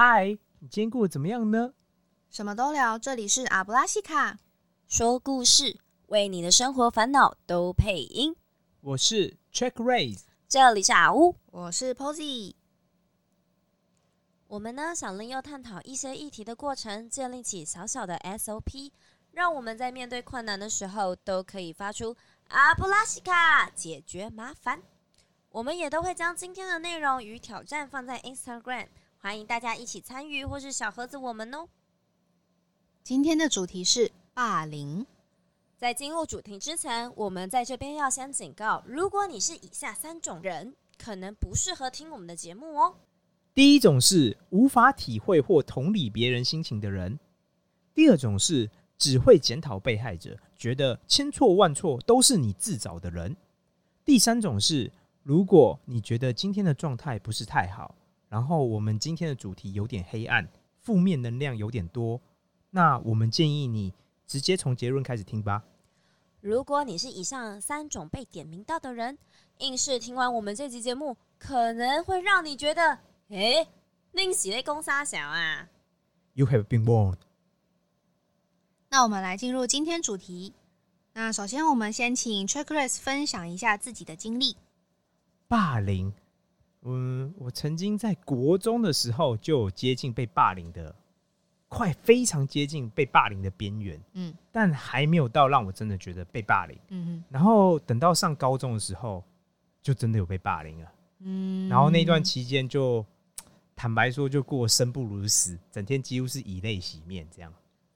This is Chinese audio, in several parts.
嗨，你今天过得怎么样呢？什么都聊，这里是阿布拉西卡。说故事，为你的生活烦恼都配音。我是 Check Raise，这里是阿乌，我是 Posy。我们呢想利用探讨一些议题的过程，建立起小小的 SOP，让我们在面对困难的时候都可以发出阿布拉西卡解决麻烦。我们也都会将今天的内容与挑战放在 Instagram，欢迎大家一起参与或是小盒子我们哦。今天的主题是霸凌。在进入主题之前，我们在这边要先警告：如果你是以下三种人，可能不适合听我们的节目哦。第一种是无法体会或同理别人心情的人；第二种是只会检讨被害者，觉得千错万错都是你自找的人；第三种是，如果你觉得今天的状态不是太好，然后我们今天的主题有点黑暗，负面能量有点多，那我们建议你直接从结论开始听吧。如果你是以上三种被点名到的人，硬是听完我们这集节目，可能会让你觉得，诶，宁喜类公沙小啊。You have been warned。那我们来进入今天主题。那首先，我们先请 c h e c k r a c e 分享一下自己的经历。霸凌，嗯，我曾经在国中的时候就有接近被霸凌的，快非常接近被霸凌的边缘，嗯但还没有到让我真的觉得被霸凌。嗯然后等到上高中的时候，就真的有被霸凌了。嗯然后那段期间就坦白说，就过生不如死，整天几乎是以泪洗面这样。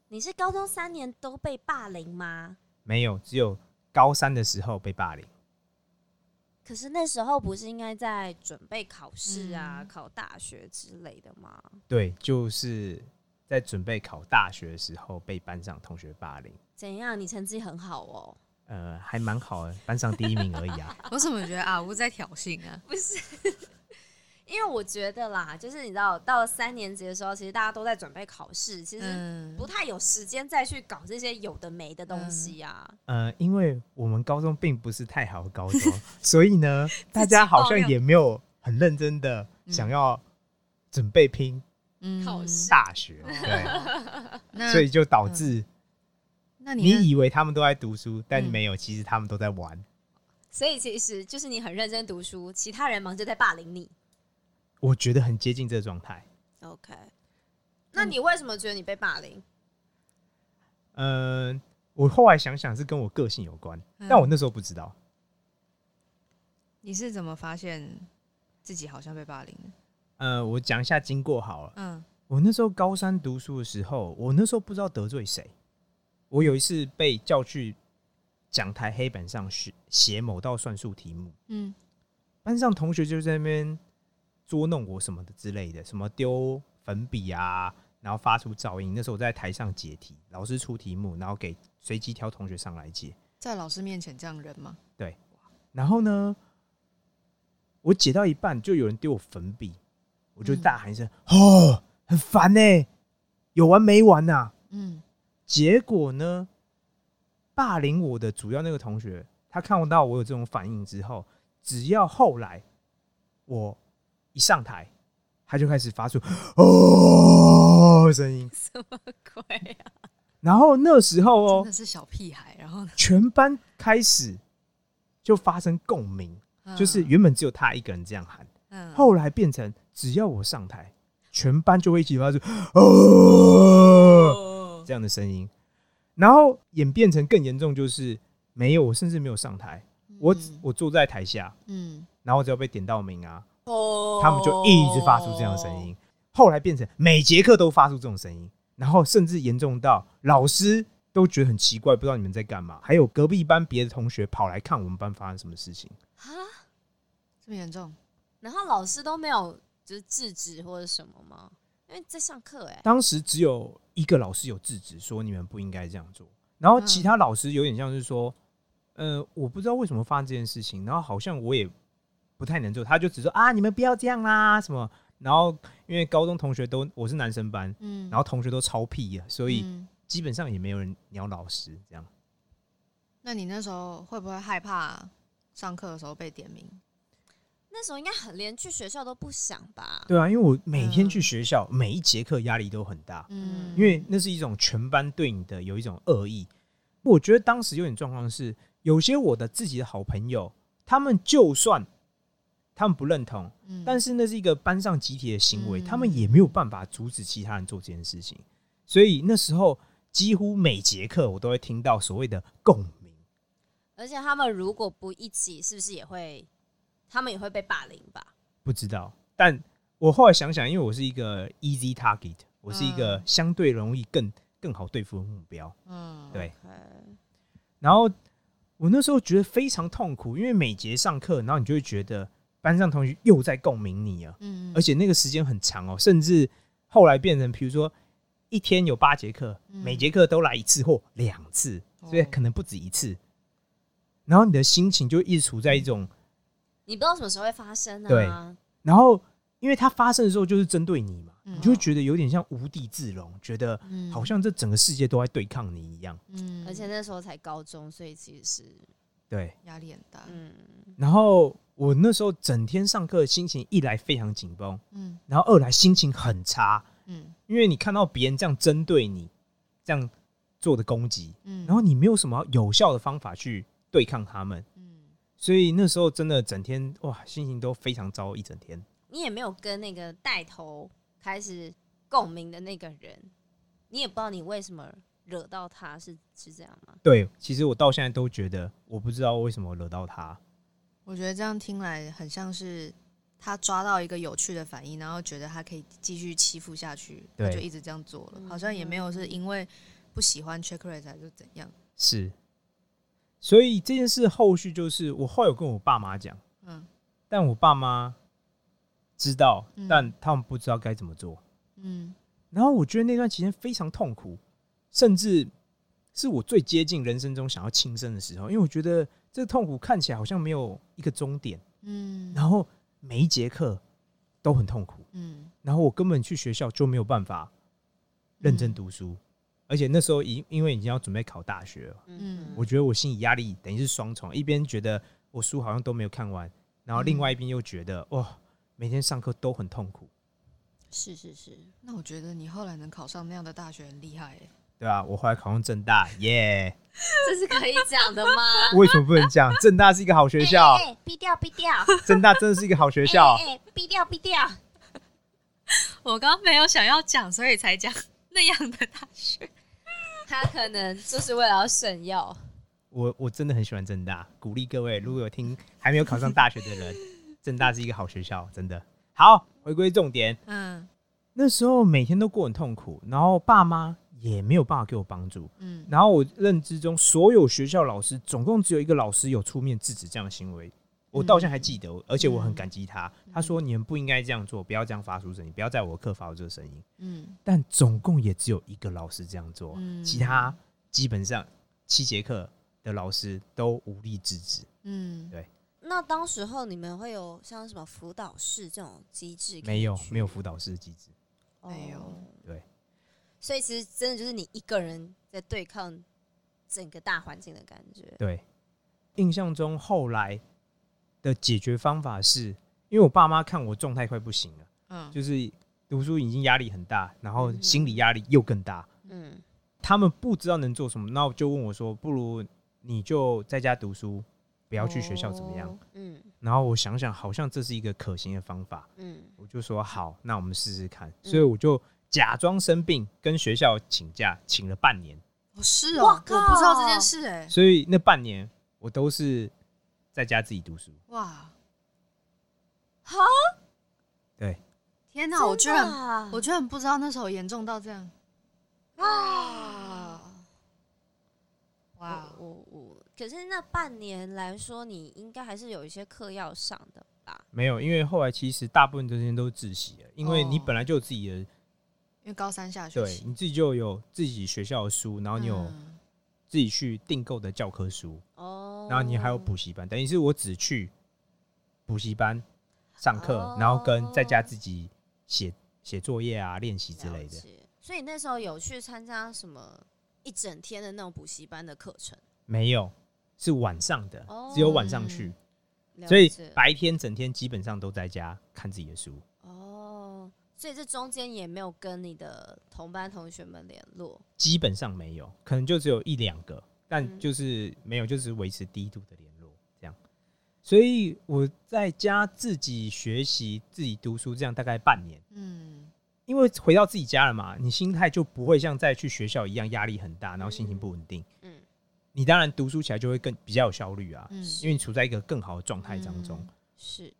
你是高中三年都被霸凌吗？没有，只有高三的时候被霸凌。可是那时候不是应该在准备考试啊、嗯考大学之类的吗？对，就是在准备考大学的时候被班上同学霸凌。怎样？你成绩很好哦。呃，还蛮好的，班上第一名而已啊。我怎么觉得阿吴在挑衅啊？不是，因为我觉得啦，就是你知道，到了三年级的时候，其实大家都在准备考试，其实嗯。不太有时间再去搞这些有的没的东西啊。呃，因为我们高中并不是太好的高中，所以呢，大家好像也没有很认真的想要准备拼嗯。考试大学，对，那所以就导致那你你以为他们都在读书，但嗯。没有，其实他们都在玩。所以其实就是你很认真读书，其他人忙着在霸凌你。我觉得很接近这个状态。OK，那你为什么觉得你被霸凌？嗯、我后来想想是跟我个性有关，嗯但我那时候不知道。你是怎么发现自己好像被霸凌的？呃，我讲一下经过好了。嗯我那时候高三读书的时候，我那时候不知道得罪谁。我有一次被叫去讲台黑板上写写某道算术题目，嗯班上同学就在那边捉弄我什么的之类的，什么丢粉笔啊，然后发出噪音。那时候我在台上解题，老师出题目，然后给随机挑同学上来解。在老师面前这样人吗？对然后呢，我解到一半，就有人丢我粉笔，我就大喊一声：“哦，很烦呢、有完没完呐、嗯结果呢，霸凌我的主要那个同学，他看到我有这种反应之后，只要后来我一上台，他就开始发出“哦”声音。什么鬼啊？然后那时候哦真的，是小屁孩，然后呢？全班开始就发生共鸣，就是原本只有他一个人这样喊，嗯。后来变成只要我上台，全班就会一起发出“哦”这样的声音，然后演变成更严重，就是没有，我甚至没有上台，我只我坐在台下，嗯。然后只要被点到名啊，哦他们就一直发出这样的声音。后来变成每节课都发出这种声音，然后甚至严重到老师都觉得很奇怪，不知道你们在干嘛。还有隔壁班别的同学跑来看我们班发生什么事情。啊！这么严重？然后老师都没有就是制止或者什么吗？因为在上课哎、当时只有一个老师有制止说你们不应该这样做，然后其他老师有点像是说，呃，我不知道为什么发生这件事情，然后好像我也不太能做，他就只说啊，你们不要这样啦什么。然后因为高中同学都我是男生班，嗯然后同学都超屁的，所以嗯基本上也没有人鸟老师这样。那你那时候会不会害怕上课的时候被点名？那时候应该很连去学校都不想吧？对啊，因为我每天去嗯学校，每一节课压力都很大，嗯因为那是一种全班对你的有一种恶意。我觉得当时有点状况是，有些我的自己的好朋友，他们就算他们不认同，嗯但是那是一个班上集体的行为，嗯他们也没有办法阻止其他人做这件事情。所以那时候几乎每节课我都会听到所谓的共鸣。而且他们如果不一起，是不是也会，他们也会被霸凌吧？不知道，但我后来想想，因为我是一个 easy target，我是一个嗯相对容易更更好对付的目标。嗯，对，呃然后我那时候觉得非常痛苦，因为每节上课，然后你就会觉得班上同学又在共鸣你啊，嗯，而且那个时间很长哦，甚至后来变成，比如说一天有八节课，嗯。每节课都来一次或两次，所以哦可能不止一次。然后你的心情就一直处在一种，你不知道什么时候会发生啊？对。然后因为它发生的时候就是针对你嘛，嗯。你就会觉得有点像无地自容，觉得嗯。好像这整个世界都在对抗你一样。嗯，而且那时候才高中，所以其实是对，压力很大，嗯，然后我那时候整天上课，心情一来非常紧绷，嗯。然后二来心情很差，嗯。因为你看到别人这样针对你，这样做的攻击，嗯，然后你没有什么有效的方法去对抗他们，嗯。所以那时候真的整天哇，心情都非常糟一整天。你也没有跟那个带头开始共鸣的那个人，你也不知道你为什么惹到他，是是这样吗？对，其实我到现在都觉得，我不知道为什么惹到他。我觉得这样听来很像是他抓到一个有趣的反应，然后觉得他可以继续欺负下去，他对就一直这样做了，嗯好像也没有是因为不喜欢 check rate 还是怎样，是，所以这件事后续就是我后来有跟我爸妈讲，嗯但我爸妈知道，嗯但他们不知道该怎么做。嗯然后我觉得那段期间非常痛苦，甚至是我最接近人生中想要轻生的时候，因为我觉得这个痛苦看起来好像没有一个终点，嗯，然后每一节课都很痛苦，嗯。然后我根本去学校就没有办法认真读书，而且那时候因因为已经要准备考大学了，嗯。我觉得我心理压力等于是双重，一边觉得我书好像都没有看完，然后另外一边又觉得哇，每天上课都很痛苦，是是是，那我觉得你后来能考上那样的大学很厉害哎，对吧、我后来考上正大，耶、这是可以讲的吗？为什么不能讲？正大是一个好学校，哎，逼掉逼掉，正大真的是一个好学校。哎，逼掉逼掉，我刚刚没有想要讲，所以才讲那样的大学。他可能就是为了要炫耀。我我真的很喜欢正大，鼓励各位，如果有听还没有考上大学的人，正大是一个好学校，真的。好，回归重点，嗯那时候每天都过很痛苦，然后爸妈也没有办法给我帮助。嗯然后我认知中，所有学校老师总共只有一个老师有出面制止这样的行为，我到现在还记得，而且我很感激他。他说：“你们不应该这样做，不要这样发出声音，不要在我课发出这个声音。嗯”但总共也只有一个老师这样做，嗯其他基本上七节课的老师都无力制止。嗯对那当时候你们会有像什么辅导室这种机制？没有，没有辅导室机制。没有哦对，所以其实真的就是你一个人在对抗整个大环境的感觉。对，印象中后来的解决方法是，因为我爸妈看我状态快不行了，嗯。就是读书已经压力很大，然后心理压力又更大，嗯，他们不知道能做什么，那我就问我说：“不如你就在家读书，不要去学校怎么样？”哦。嗯。然后我想想，好像这是一个可行的方法，嗯。我就说好，那我们试试看。嗯。所以我就假装生病，跟学校请假，请了半年。哦是哦，哇我不知道这件事哎，所以那半年我都是在家自己读书。哇，哈？对，天哪，我居然然我居然不知道那时候严重到这样，啊哇。我我我，可是那半年来说，你应该还是有一些课要上的吧？没有，因为后来其实大部分的时间都是自习了，因为你哦。本来就有自己的，因为高三下学期，对你自己就有自己学校的书，然后你有嗯自己去订购的教科书，哦，然后你还有补习班，等于是我只去补习班上课，哦然后跟在家自己写写作业啊、练习之类的。所以那时候有去参加什么一整天的那种补习班的课程？没有，是晚上的哦，只有晚上去。了所以解白天整天基本上都在家看自己的书。哦，所以这中间也没有跟你的同班同学们联络。基本上没有，可能就只有一两个，但嗯就是没有，就是维持低度的联络这样。所以我在家自己学习、自己读书，这样大概半年。嗯，因为回到自己家了嘛，你心态就不会像再去学校一样压力很大，然后心情不稳定。嗯你当然读书起来就会更比较有效率啊，嗯因为你处在一个更好的状态当中。嗯是，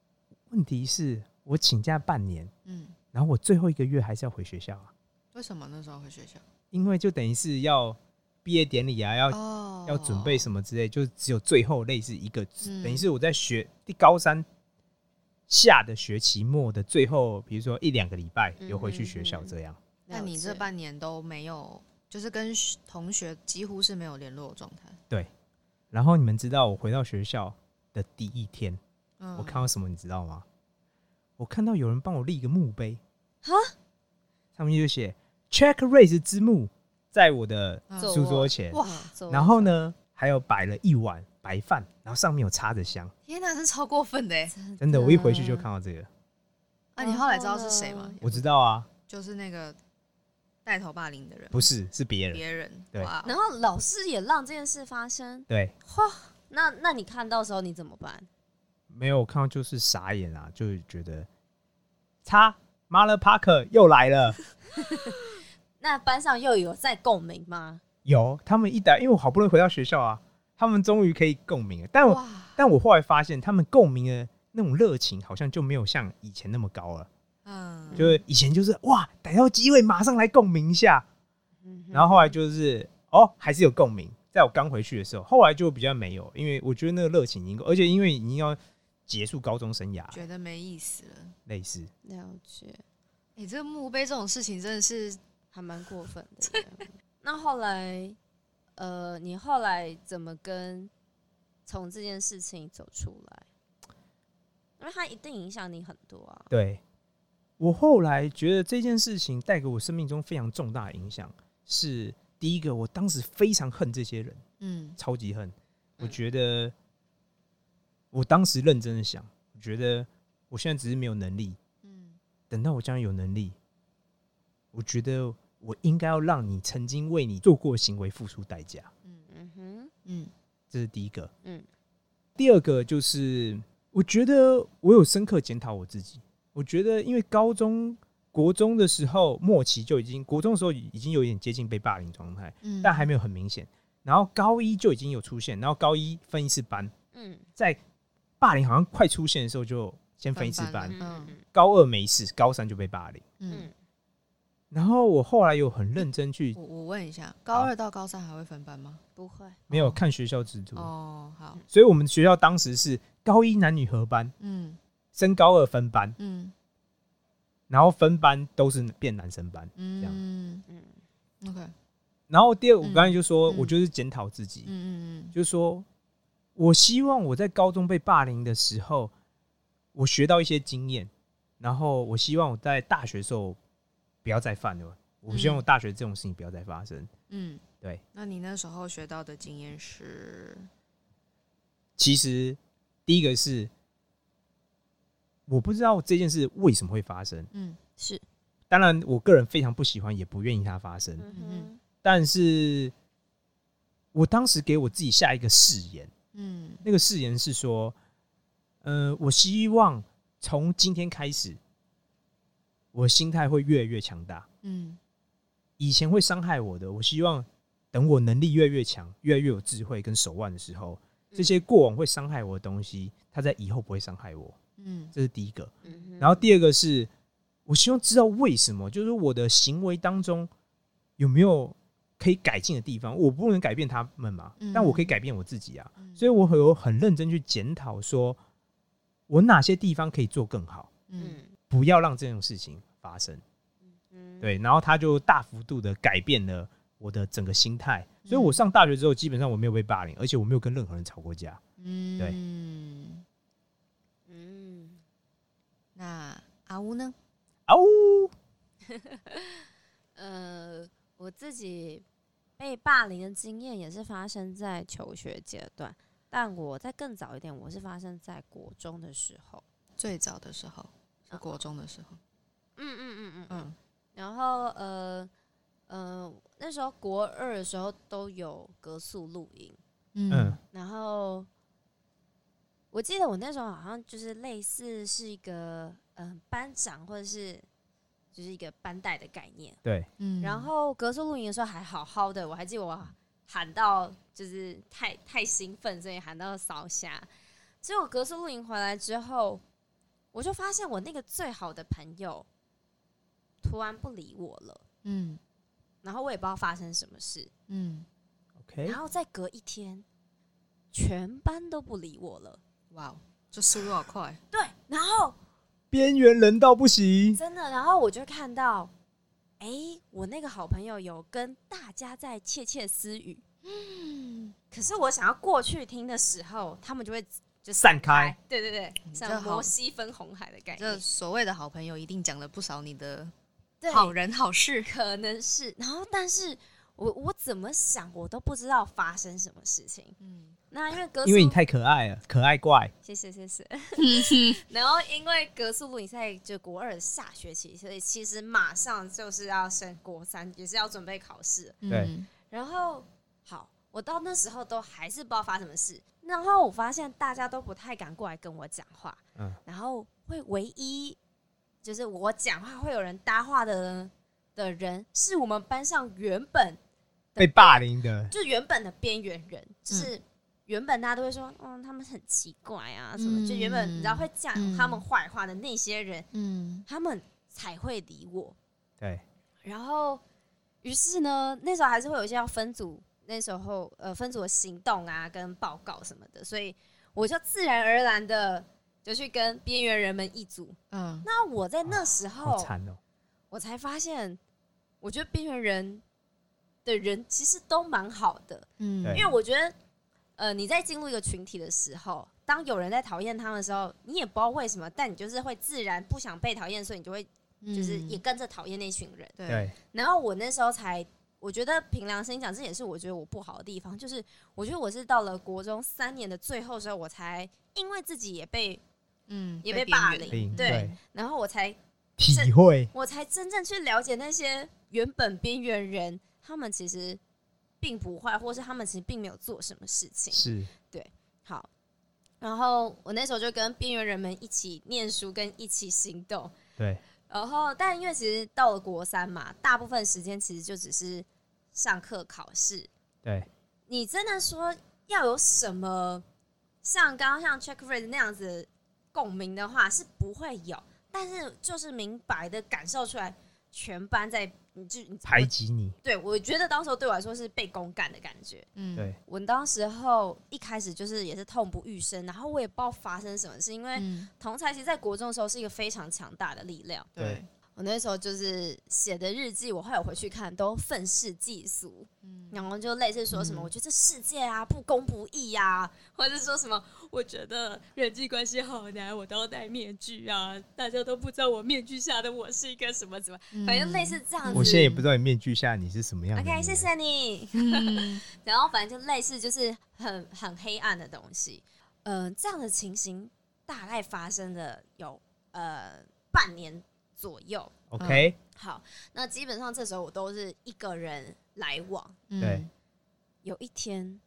问题是我请假半年，嗯，然后我最后一个月还是要回学校啊，为什么那时候回学校？因为就等于是要毕业典礼啊，要哦要准备什么之类，就只有最后类似一个，嗯等于是我在学第高三下的学期末的最后，比如说一两个礼拜有回去学校嗯嗯嗯这样。那你这半年都没有，就是跟同学几乎是没有联络的状态。对然后你们知道我回到学校的第一天，嗯我看到什么你知道吗？我看到有人帮我立一个墓碑，哈，上面就写 “Check Race” 之墓，在我的书桌前，哇，然后呢，还有摆了一碗白饭，然后上面有插着香。天哪，这超过分的哎！真的，我一回去就看到这个，啊，你后来知道是谁吗？我知道啊，就是那个带头霸凌的人，不是是别人，别人。对哇然后老师也让这件事发生，对，那那你看到时候你怎么办？没有我看到就是傻眼啊，就是觉得，他妈了，Parker 又来了。那班上又有在共鸣吗？有，他们一打，因为我好不容易回到学校啊，他们终于可以共鸣了。但我，但我后来发现，他们共鸣的那种热情，好像就没有像以前那么高了。嗯，就是以前就是哇，逮到机会马上来共鸣一下，嗯然后后来就是哦，还是有共鸣。在我刚回去的时候，后来就比较没有，因为我觉得那个热情已经够，而且因为你要结束高中生涯，觉得没意思了。类似了解，哎，这个墓碑这种事情真的是，还蛮过分的。那后来，呃，你后来怎么跟从这件事情走出来？因为它一定影响你很多啊。对。我后来觉得这件事情带给我生命中非常重大的影响，是第一个，我当时非常恨这些人，嗯超级恨。我嗯觉得，我当时认真的想，我觉得我现在只是没有能力，嗯。等到我将来有能力，我觉得我应该要让你曾经为你做过的行为付出代价，嗯。嗯哼，嗯。这是第一个。嗯。第二个就是，我觉得我有深刻检讨我自己。我觉得，因为高中、国中的时候末期就已经，国中的时候已经有点接近被霸凌状态，嗯，但还没有很明显。然后高一就已经有出现，然后高一分一次班，嗯。在霸凌好像快出现的时候就先分一次班班，嗯嗯高二没事，高三就被霸凌。嗯，嗯，然后我后来有很认真去我我问一下，高二到高三还会分班吗？不会，没有看学校制度，哦，好，所以我们学校当时是高一男女合班，嗯。升高二分班，嗯。然后分班都是变男生班。这样。嗯。嗯，OK，然后第二，我嗯。刚才就说，嗯。我就是检讨自己，嗯嗯。就是说我希望我在高中被霸凌的时候，我学到一些经验，然后我希望我在大学的时候不要再犯了。我希望我大学这种事情不要再发生。嗯，对，那你那时候学到的经验是，其实第一个是我不知道这件事为什么会发生，嗯是，当然我个人非常不喜欢，也不愿意它发生。嗯哼，但是我当时给我自己下一个誓言，嗯那个誓言是说，呃，我希望从今天开始，我心态会越来越强大。嗯以前会伤害我的，我希望等我能力越来越强，越来越有智慧跟手腕的时候，这些过往会伤害我的东西，它在以后不会伤害我。嗯这是第一个。嗯哼然后第二个是，我希望知道为什么，就是我的行为当中有没有可以改进的地方。我不能改变他们嘛，嗯但我可以改变我自己啊。嗯所以我有很认真去检讨，说我哪些地方可以做更好，嗯嗯不要让这种事情发生。嗯，对，然后他就大幅度的改变了我的整个心态。所以嗯我上大学之后，基本上我没有被霸凌，而且我没有跟任何人吵过架。嗯，对嗯，那阿乌呢？阿呜，呃，我自己被霸凌的经验也是发生在求学阶段。但我在更早一点，我是发生在国中的时候。最早的时候是国中的时候，嗯嗯嗯嗯嗯。嗯然后呃呃，那时候国二的时候都有格宿露营，嗯，然后我记得我那时候好像就是类似是一个嗯、呃班长或者是就是一个班带的概念。对，嗯然后格宿露营的时候还好好的，我还记得我喊到就是太太兴奋，所以喊到扫霞。结果格宿露营回来之后，我就发现我那个最好的朋友突然不理我了，嗯然后我也不知道发生什么事。嗯，OK，然后再隔一天，全班都不理我了。哇哦，这速度好快，对，然后边缘人到不行。真的，然后我就看到，哎、我那个好朋友有跟大家在窃窃私语。嗯，可是我想要过去听的时候，他们就会就散开。对对对，像摩西分红海的概这念。所谓的好朋友一定讲了不少你的对，好人好事，可能是。然后，但是我我怎么想，我都不知道发生什么事情。嗯那因为格因为你太可爱了，可爱怪。谢谢谢谢。然后因为格苏露营在就国二下学期，所以其实马上就是要升国三，也是要准备考试。对嗯然后好，我到那时候都还是不知道发生什么事。然后我发现大家都不太敢过来跟我讲话，嗯然后会唯一就是我讲话会有人搭话的的人，是我们班上原本被霸凌的，就原本的边缘人，就是原本大家都会说，嗯，他们很奇怪啊什么，嗯就原本你知道会讲嗯他们坏话的那些人，嗯他们才会理我。对，然后，于是呢，那时候还是会有一些要分组，那时候呃分组的行动啊，跟报告什么的，所以我就自然而然的就去跟边缘人们一组。嗯那我在那时候，好惨哦。我才发现，我觉得边缘人的人其实都蛮好的，嗯因为我觉得，呃，你在进入一个群体的时候，当有人在讨厌他们的时候，你也不知道为什么，但你就是会自然不想被讨厌，所以你就会就是也跟着讨厌那群人。对对，然后我那时候才，我觉得凭良心讲，这也是我觉得我不好的地方，就是我觉得我是到了国中三年的最后时候，我才因为自己也被，嗯也被霸凌病对然后我才体会。我才真正去了解那些原本边缘人，他们其实并不坏，或是他们其实并没有做什么事情。是对好，然后我那时候就跟边缘人们一起念书，跟一起行动。对，然后，但因为其实到了国三嘛，大部分时间其实就只是上课考试。对，你真的说要有什么像刚刚像 Check Raise 那样子共鸣的话，是不会有。但是就是明白的感受出来，全班在你就你排挤你，对我觉得当时候对我来说是被公干的感觉。嗯。对，我当时候一开始就是也是痛不欲生，然后我也不知道发生什么事，因为嗯。同才其实在国中的时候是一个非常强大的力量。对我那时候就是写的日记，我后来回去看都愤世嫉俗，嗯然后就类似说什么，嗯我觉得这世界啊不公不义呀、或者说什么，我觉得人际关系好难，我都要戴面具啊，大家都不知道我面具下的我是一个什么怎么，反正类似这样子。我现在也不知道你面具下你是什么样的。OK，谢谢你。嗯 然后反正就类似就是很很黑暗的东西。嗯、这样的情形大概发生了有呃半年左右。OK，好，那基本上这时候我都是一个人来往。对。有一天，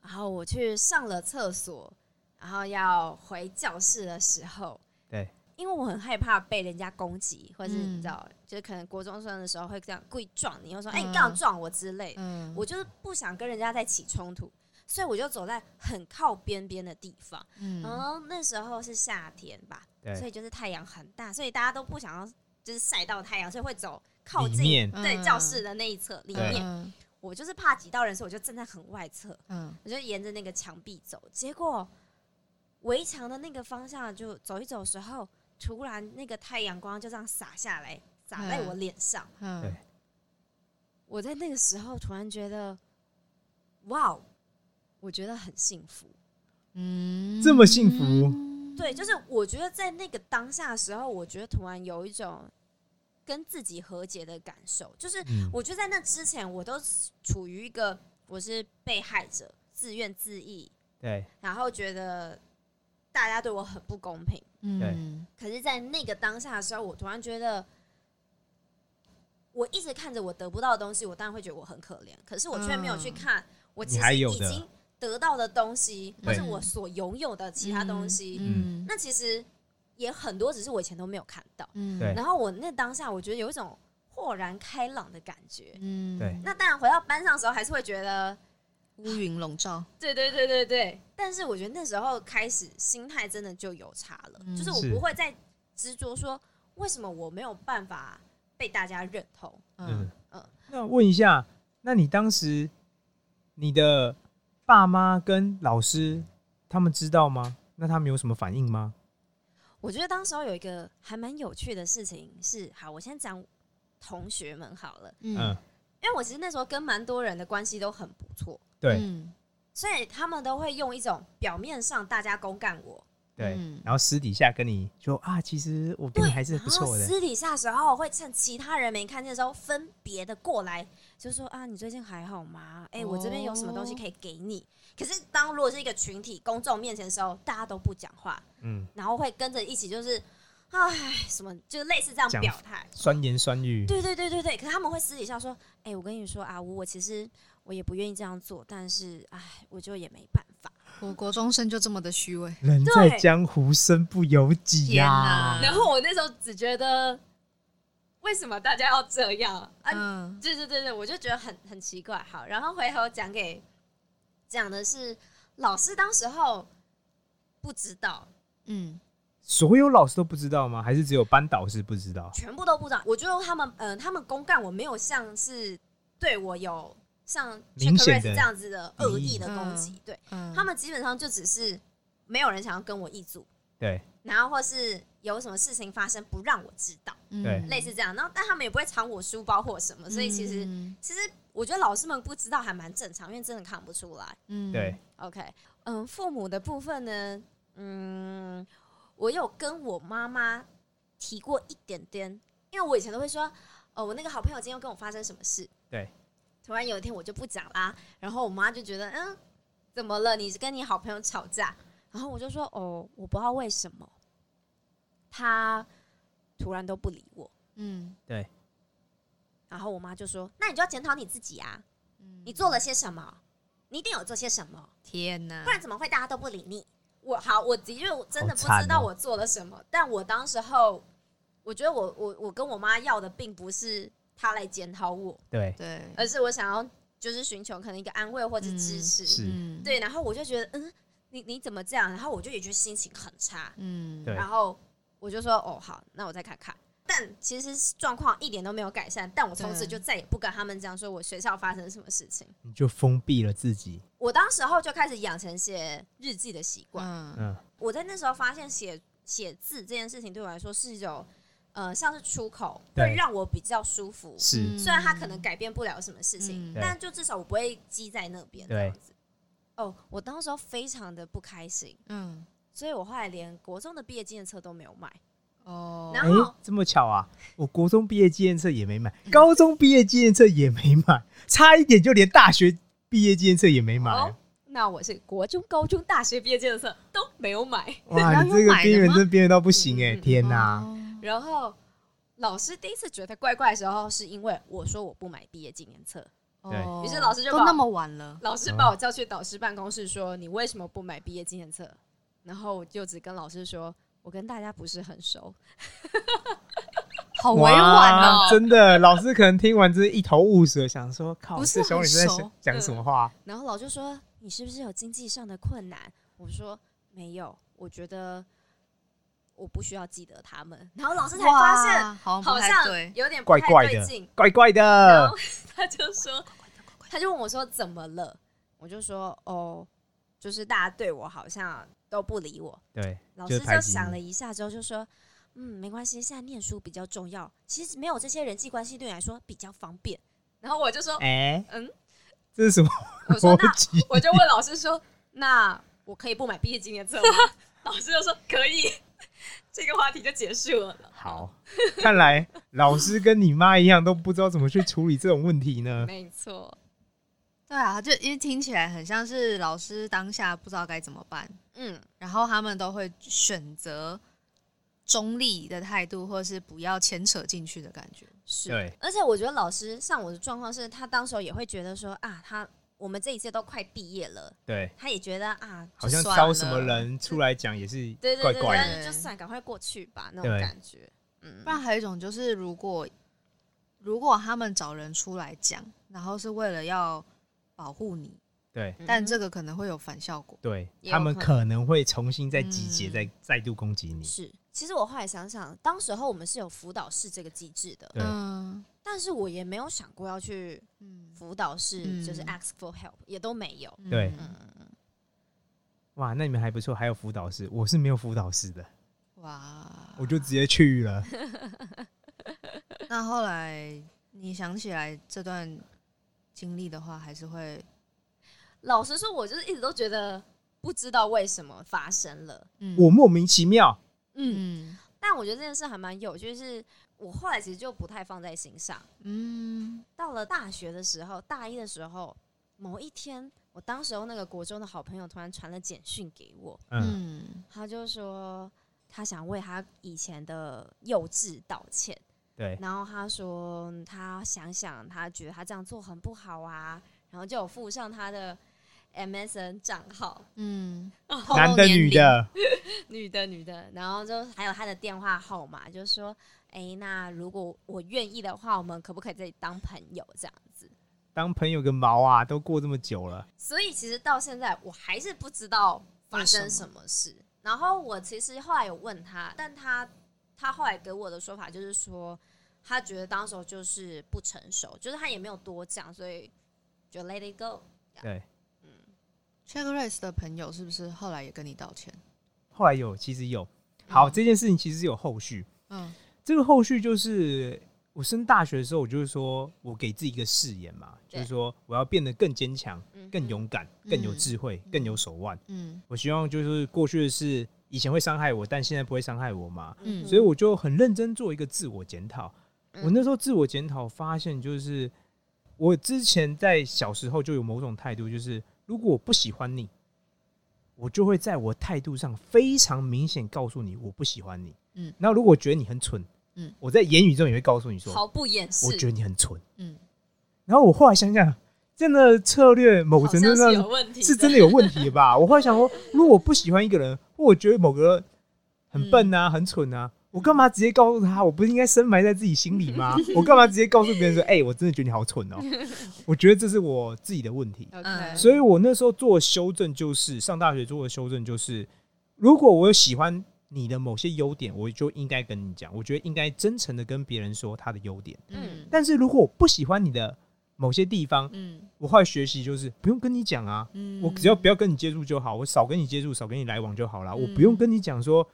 然后我去上了厕所，然后要回教室的时候，对，因为我很害怕被人家攻击，或者是嗯你知道，就是可能国中生的时候会这样故意撞你，或说“哎、嗯。你干嘛撞我”之类的。嗯。我就是不想跟人家再起冲突，所以我就走在很靠边边的地方。嗯然后那时候是夏天吧，所，以就是太阳很大，所以大家都不想要就是晒到太阳，所以会走靠近对嗯教室的那一侧里面。嗯我就是怕挤到人，所以我就站在很外侧，嗯我就沿着那个墙壁走。结果围墙的那个方向就走一走的时候，突然那个太阳光就这样洒下来，洒在嗯我脸上。嗯对我在那个时候突然觉得，哇哦，我觉得很幸福。嗯这么幸福，对，就是我觉得在那个当下的时候，我觉得突然有一种跟自己和解的感受。就是嗯，我觉得在那之前，我都是处于一个我是被害者，自怨自艾，对，然后觉得大家对我很不公平。嗯，可是，在那个当下的时候，我突然觉得，我一直看着我得不到的东西，我当然会觉得我很可怜。可是我却没有去嗯看，我其你实已经得到的东西，或对是我所拥有的其他东西，嗯，那其实也很多，只是我以前都没有看到。嗯对然后我那当下，我觉得有一种豁然开朗的感觉。嗯对那当然，回到班上的时候，还是会觉得，乌云笼罩，对对对对对。但是我觉得那时候开始，心态真的就有差了，嗯就是我不会再执着说为什么我没有办法被大家认同。嗯嗯嗯那问一下，那你当时你的爸妈跟老师他们知道吗？那他们有什么反应吗？我觉得当时候有一个还蛮有趣的事情是，好，我先讲同学们好了，嗯。嗯，因为我其实那时候跟蛮多人的关系都很不错，对。嗯。所以他们都会用一种表面上大家公干我，对嗯，然后私底下跟你说啊，其实我对你还是不错的。私底下时候会趁其他人没看见的时候，分别的过来，就说啊，你最近还好吗？哎、我这边有什么东西可以给你？可是当如果是一个群体公众面前的时候，大家都不讲话，嗯，然后会跟着一起就是，哎，什么就类似这样表态。酸言酸语。对对对对对，可是他们会私底下说，哎、我跟你说啊，我我其实我也不愿意这样做，但是哎，我就也没办法。我国中生就这么的虚伪，人在江湖，身不由己天呀、哪然后我那时候只觉得，为什么大家要这样啊？嗯对对对对，我就觉得很很奇怪。好，然后回头讲给讲的是老师当时候不知道，嗯所有老师都不知道吗？还是只有班导师不知道？全部都不知道。我觉得他们嗯、呃他们公干我没有像是对我有像明 Check 显 Race 的这样子的恶意的攻击，对嗯，他们基本上就只是没有人想要跟我一组，对。然后或是有什么事情发生不让我知道，嗯。对。类似这样。然后但他们也不会藏我书包或什么，所以其实、嗯其实我觉得老师们不知道还蛮正常，因为真的看不出来。嗯。对，OK，嗯，父母的部分呢，嗯，我有跟我妈妈提过一点点，因为我以前都会说，哦，我那个好朋友今天又跟我发生什么事，对，突然有一天我就不讲啦，然后我妈就觉得，嗯，怎么了？你是跟你好朋友吵架？然后我就说，哦，我不知道为什么，他突然都不理我。嗯对然后我妈就说，那你就要检讨你自己啊，嗯你做了些什么？你一定有做些什么。天哪不，然怎么会大家都不理你？我好，我的确真的不知道我做了什么，但我当时候，我觉得我我我跟我妈要的并不是她来检讨我，对对，而是我想要就是寻求可能一个安慰或者支持。是嗯，对，然后我就觉得，嗯，你你怎么这样？然后我就也觉得心情很差，嗯对然后我就说，哦，好，那我再看看。但其实状况一点都没有改善，但我从此就再也不跟他们讲说我学校发生什么事情。你就封闭了自己。我当时候就开始养成写日记的习惯。嗯嗯，我在那时候发现写写字这件事情对我来说是一种，呃，像是出口，对会让我比较舒服。是，虽然它可能改变不了什么事情，嗯但就至少我不会积在那边。对这样子。哦，我当时候非常的不开心，嗯所以我后来连国中的毕业纪念册都没有买。哦，哎、然后这么巧啊！我国中毕业纪念册也没买，高中毕业纪念册也没买，差一点就连大学毕业纪念册也没买。哦那我是国中、高中、大学毕业纪念册都没有买。哇，要你这个边缘真边缘到不行哎、天哪！哦然后老师第一次觉得怪怪的时候，是因为我说我不买毕业纪念册，对哦于是老师就那么晚了，老师把我叫去导师办公室说：“你为什么不买毕业纪念册？”然后我就只跟老师说：“我跟大家不是很熟。好委婉哦，真的，老师可能听完之后一头雾水，想说：“靠，不是这小女生在讲什么话？”然后老师说：“你是不是有经济上的困难？”我说：“没有，我觉得我不需要记得他们。”然后老师才发现好像好像，有点怪怪的怪怪然的后。他就说，他就问我说怎么了？我就说哦，就是大家对我好像都不理我。对，老师就想了一下之后就说，嗯，没关系，现在念书比较重要，其实没有这些人际关系对你来说比较方便。然后我就说，哎、嗯，这是什么我说 那？我就问老师说，那我可以不买毕业纪念册吗？老师就说可以，这个话题就结束了。好，看来老师跟你妈一样都不知道怎么去处理这种问题呢。没错，对啊，就因为听起来很像是老师当下不知道该怎么办，嗯，然后他们都会选择中立的态度，或是不要牵扯进去的感觉。是。而且我觉得老师像我的状况是，他当时候也会觉得说啊，他我们这一届都快毕业了，对，他也觉得啊，好像算招什么人出来讲也是对对对怪怪的。对，就算赶快过去吧那种感觉。嗯不，然还有一种就是，如果如果他们找人出来讲，然后是为了要保护你，对但这个个可能会有反效果。对，他们可能会重新再集结，嗯再再度攻击你。是。其实我后来想想，当时候我们是有辅导室这个机制的，嗯但是我也没有想过要去嗯辅导室，嗯就是 ask for help，也都没有。对嗯，哇，那你们还不错，还有辅导室，我是没有辅导室的，哇，我就直接去了。那后来你想起来这段经历的话，还是会老实说，我就是一直都觉得不知道为什么发生了。嗯我莫名其妙，嗯，嗯。但我觉得这件事还蛮有趣，就是我后来其实就不太放在心上。嗯。到了大学的时候，大一的时候，某一天，我当时候那个国中的好朋友突然传了简讯给我，嗯，嗯。他就说他想为他以前的幼稚道歉，对，然后他说他想想，他觉得他这样做很不好啊，然后就有附上他的 MSN 账号，嗯，男的女的，女的 女的，然后就还有他的电话号码，就说，哎、那如果我愿意的话，我们可不可以在这里当朋友这样子？当朋友个毛啊，都过这么久了。所以其实到现在我还是不知道发生什么事。然后我其实后来有问他，但他他后来给我的说法就是说，他觉得当时候就是不成熟，就是他也没有多讲，所以就 let it go。对，Check Race 的朋友是不是后来也跟你道歉？后来有，其实有。好，嗯这件事情其实有后续。嗯这个后续就是我升大学的时候，我就是说我给自己一个誓言嘛，就是说我要变得更坚强、嗯更勇敢、更有智慧、更有手腕。嗯我希望就是过去的事以前会伤害我，但现在不会伤害我嘛。嗯所以我就很认真做一个自我检讨。嗯我那时候自我检讨发现，就是我之前在小时候就有某种态度，就是如果我不喜欢你，我就会在我态度上非常明显告诉你我不喜欢你。嗯然后如果我觉得你很蠢，嗯我在言语中也会告诉你说，毫不掩饰，我觉得你很蠢。嗯然后我后来想想，这样的策略某程度上是真的有问题吧？我后来想说，如果我不喜欢一个人，或我觉得某个人很笨啊、很蠢啊，我干嘛直接告诉他？我不是应该深埋在自己心里吗？我干嘛直接告诉别人说，哎、我真的觉得你好蠢哦？我觉得这是我自己的问题。所以我那时候做的修正就是上大学做的修正就是，如果我有喜欢你的某些优点，我就应该跟你讲，我觉得应该真诚的跟别人说他的优点。嗯但是如果我不喜欢你的某些地方，嗯我后来学习就是不用跟你讲啊，嗯我只要不要跟你接触就好，我少跟你接触，少跟你来往就好了。嗯我不用跟你讲说，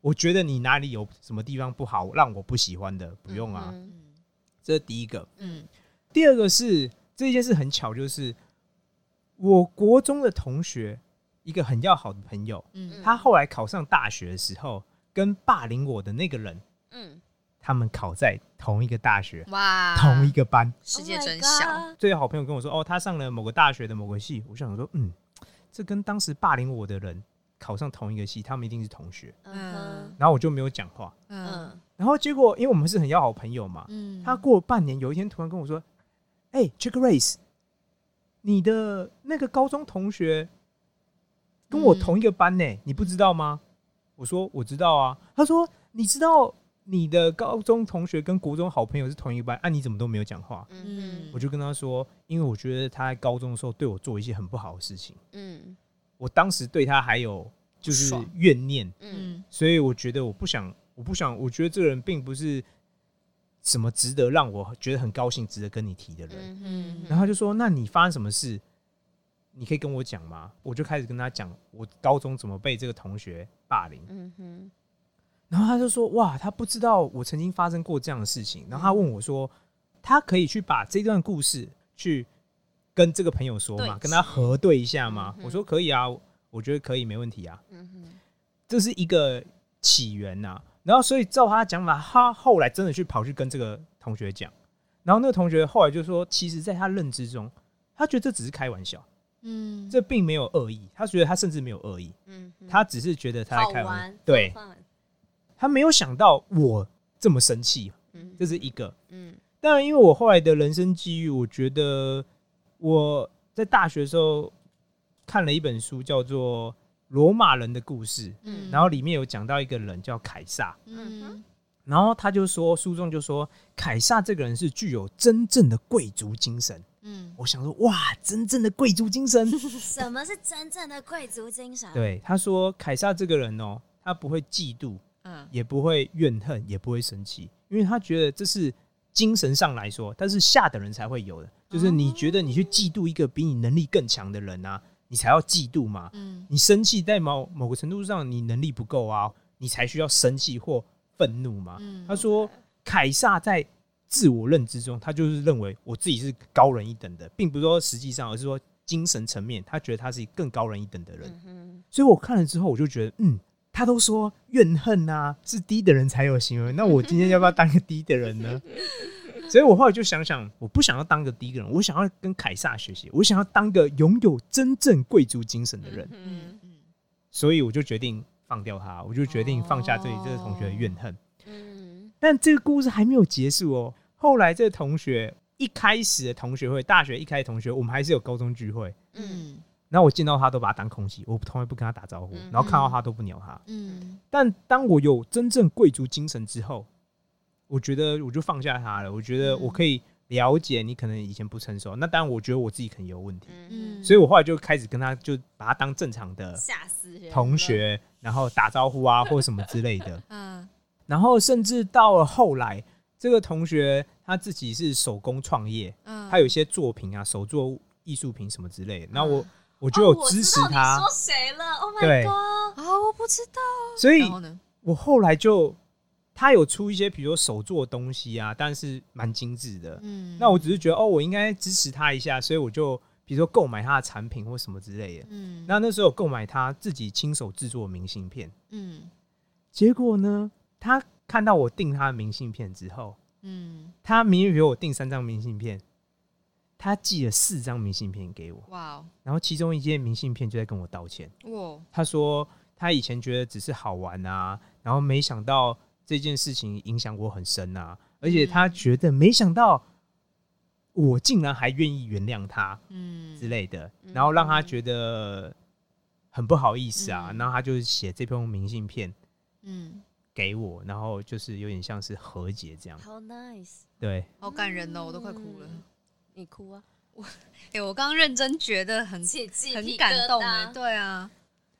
我觉得你哪里有什么地方不好，让我不喜欢的，不用啊。嗯嗯。这是第一个。嗯。第二个是这件事很巧，就是我国中的同学，一个很要好的朋友，嗯。他后来考上大学的时候，跟霸凌我的那个人，嗯，他们考在同一个大学，哇，同一个班。世界 Oh 真小，God。最好朋友跟我说，哦，他上了某个大学的某个系，我想说，嗯，这跟当时霸凌我的人考上同一个系，他们一定是同学。嗯然后我就没有讲话。嗯嗯然后结果，因为我们是很要好朋友嘛，嗯他过半年，有一天突然跟我说：“哎、c h e c k Race，你的那个高中同学跟我嗯同一个班呢、你不知道吗？”我说：“我知道啊。”他说：“你知道你的高中同学跟国中好朋友是同一个班，啊，你怎么都没有讲话？”嗯我就跟他说：“因为我觉得他在高中的时候对我做一些很不好的事情，嗯我当时对他还有就是爽怨念，嗯嗯所以我觉得我不想，我不想，我觉得这个人并不是什么值得让我觉得很高兴、值得跟你提的人。嗯嗯，然后他就说：“那你发生什么事？你可以跟我讲吗？”我就开始跟他讲我高中怎么被这个同学霸凌。嗯哼然后他就说：“哇，他不知道我曾经发生过这样的事情。”然后他问我说：“他可以去把这段故事去跟这个朋友说嘛？跟他核对一下嘛？”嗯我说：“可以啊，我觉得可以，没问题啊。”嗯哼。这是一个起源呐、然后，所以照他的讲法，他后来真的去跑去跟这个同学讲，然后那个同学后来就说，其实在他认知中，他觉得这只是开玩笑，嗯，这并没有恶意，他觉得他甚至没有恶意，嗯，嗯他只是觉得他在开玩玩笑，，对。他没有想到我这么生气，嗯。这是一个。嗯。当然，因为我后来的人生机遇，我觉得我在大学的时候看了一本书，叫做《罗马人的故事》，嗯然后里面有讲到一个人叫凯撒，嗯然后他就说书中就说凯撒这个人是具有真正的贵族精神。嗯我想说，哇，真正的贵族精神。什么是真正的贵族精神？，对，他说凯撒这个人哦，他不会嫉妒，嗯也不会怨恨，也不会生气，因为他觉得这是精神上来说，但是下等人才会有的，就是你觉得你去嫉妒一个比你能力更强的人啊，你才要嫉妒嘛。嗯你生气在某某个程度上，你能力不够啊，你才需要生气或愤怒嘛。嗯他说，凯撒在自我认知中，他就是认为我自己是高人一等的，并不是说实际上，而是说精神层面，他觉得他是更高人一等的人。嗯，所以我看了之后，我就觉得，嗯，他都说怨恨啊是低的人才有行为，那我今天要不要当个低的人呢？所以我后来就想想，我不想要当个低的人，我想要跟凯撒学习，我想要当个拥有真正贵族精神的人，嗯嗯所以我就决定放掉他，我就决定放下对这个同学的怨恨。嗯但这个故事还没有结束哦。后来这个同学一开始的同学会，大学一开始同学，我们还是有高中聚会。嗯嗯然后我见到他都把他当空气，我从来不跟他打招呼，嗯然后看到他都不鸟他。嗯但当我有真正贵族精神之后，我觉得我就放下他了。我觉得我可以了解你可能以前不成熟，那当然我觉得我自己可能有问题，嗯，所以我后来就开始跟他就把他当正常的吓死同，学，然后打招呼啊或什么之类的。嗯 然后甚至到了后来，这个同学他自己是手工创业，嗯，他有一些作品啊，手作艺术品什么之类的。然后我我就哦有支持他你，说谁了？Oh my god！啊，我不知道。所以？我后来就他有出一些比如说手做的东西啊，但是蛮精致的。嗯，那我只是觉得哦，我应该支持他一下，所以我就比如说购买他的产品或什么之类的。嗯。那那时候有购买他自己亲手制作的明信片，嗯。结果呢，他看到我订他的明信片之后，嗯，他明明给我订三张明信片，他寄了四张明信片给我，哇哦。然后其中一件明信片就在跟我道歉。哇，他说他以前觉得只是好玩啊，然后没想到这件事情影响我很深啊，而且他觉得没想到我竟然还愿意原谅他嗯之类的，嗯然后让他觉得很不好意思啊，嗯。然后他就写这封明信片嗯，给我，然后就是有点像是和解这样，好 nice，对。好感人哦，我都快哭了。嗯。你哭啊，我 哎，我刚刚认真觉得很很感动哎，对啊，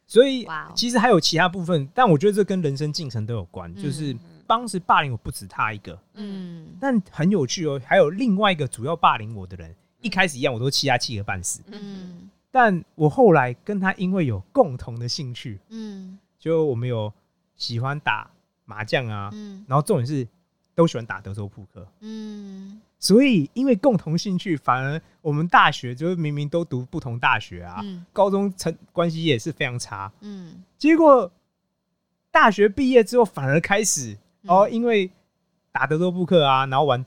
所以其实还有其他部分，但我觉得这跟人生进程都有关。嗯就是当时霸凌我不止他一个，嗯。但很有趣哦，还有另外一个主要霸凌我的人，一开始一样我都气他气个半死，嗯。但我后来跟他因为有共同的兴趣，嗯。就我们有喜欢打麻将啊，嗯。然后重点是都喜欢打德州扑克，嗯所以因为共同兴趣，反而我们大学就是明明都读不同大学啊，嗯。高中成关系也是非常差，嗯。结果大学毕业之后反而开始嗯。哦，因为打德州扑克啊，然后玩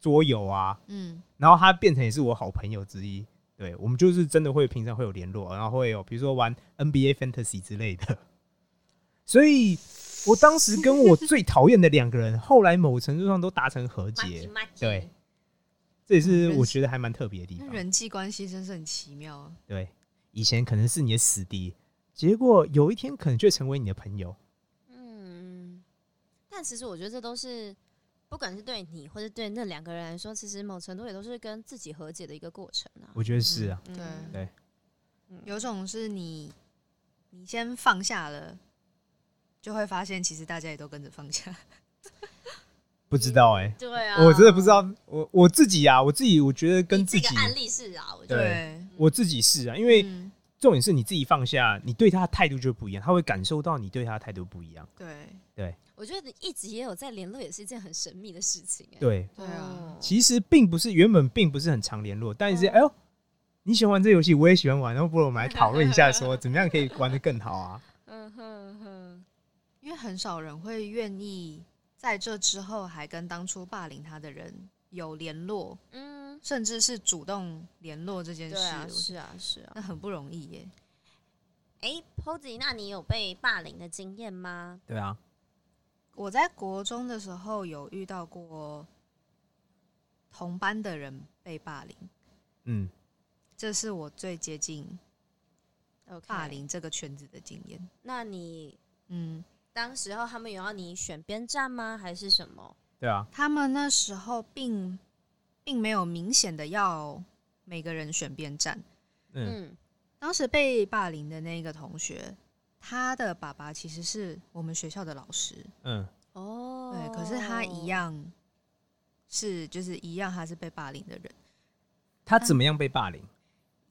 桌游啊，嗯。然后他变成也是我好朋友之一。对我们就是真的会平常会有联络，然后会有比如说玩 NBA Fantasy 之类的。所以我当时跟我最讨厌的两个人，后来某程度上都达成和解。对，这也是我觉得还蛮特别的地方。人际关系真是很奇妙啊。对，以前可能是你的死敌，结果有一天可能就成为你的朋友。嗯，但其实我觉得这都是，不管是对你或者对那两个人来说，其实某程度也都是跟自己和解的一个过程啊。我觉得是啊，嗯对对有种是你你先放下了，就会发现其实大家也都跟着放下。不知道哎、对啊，我真的不知道，我我自己啊，我自己我觉得跟自己你这个，案例是啊，我觉得。对我自己是啊，因为嗯。重点是你自己放下，你对他的态度就不一样，他会感受到你对他的态度不一样。对。对。我觉得你一直也有在联络，也是一件很神秘的事情、哎，对，对啊。哦，其实并不是原本并不是很常联络，但是嗯。哎呦，你喜欢玩这游戏，我也喜欢玩，然后不如我们来讨论一下，说 怎么样可以玩的更好啊？嗯哼哼，因为很少人会愿意在这之后还跟当初霸凌他的人有联络。嗯，甚至是主动联络这件事，是啊，是啊。那很不容易耶。哎，Posy，那你有被霸凌的经验吗？对啊，我在国中的时候有遇到过同班的人被霸凌，嗯，这是我最接近霸。凌这个圈子的经验。那你嗯，当时候他们有要你选边站吗？还是什么？对啊，他们那时候并并没有明显的要每个人选边站。嗯，嗯，当时被霸凌的那个同学，他的爸爸其实是我们学校的老师，嗯，哦，对，可是他一样是就是一样，他是被霸凌的人，他怎么样被霸凌？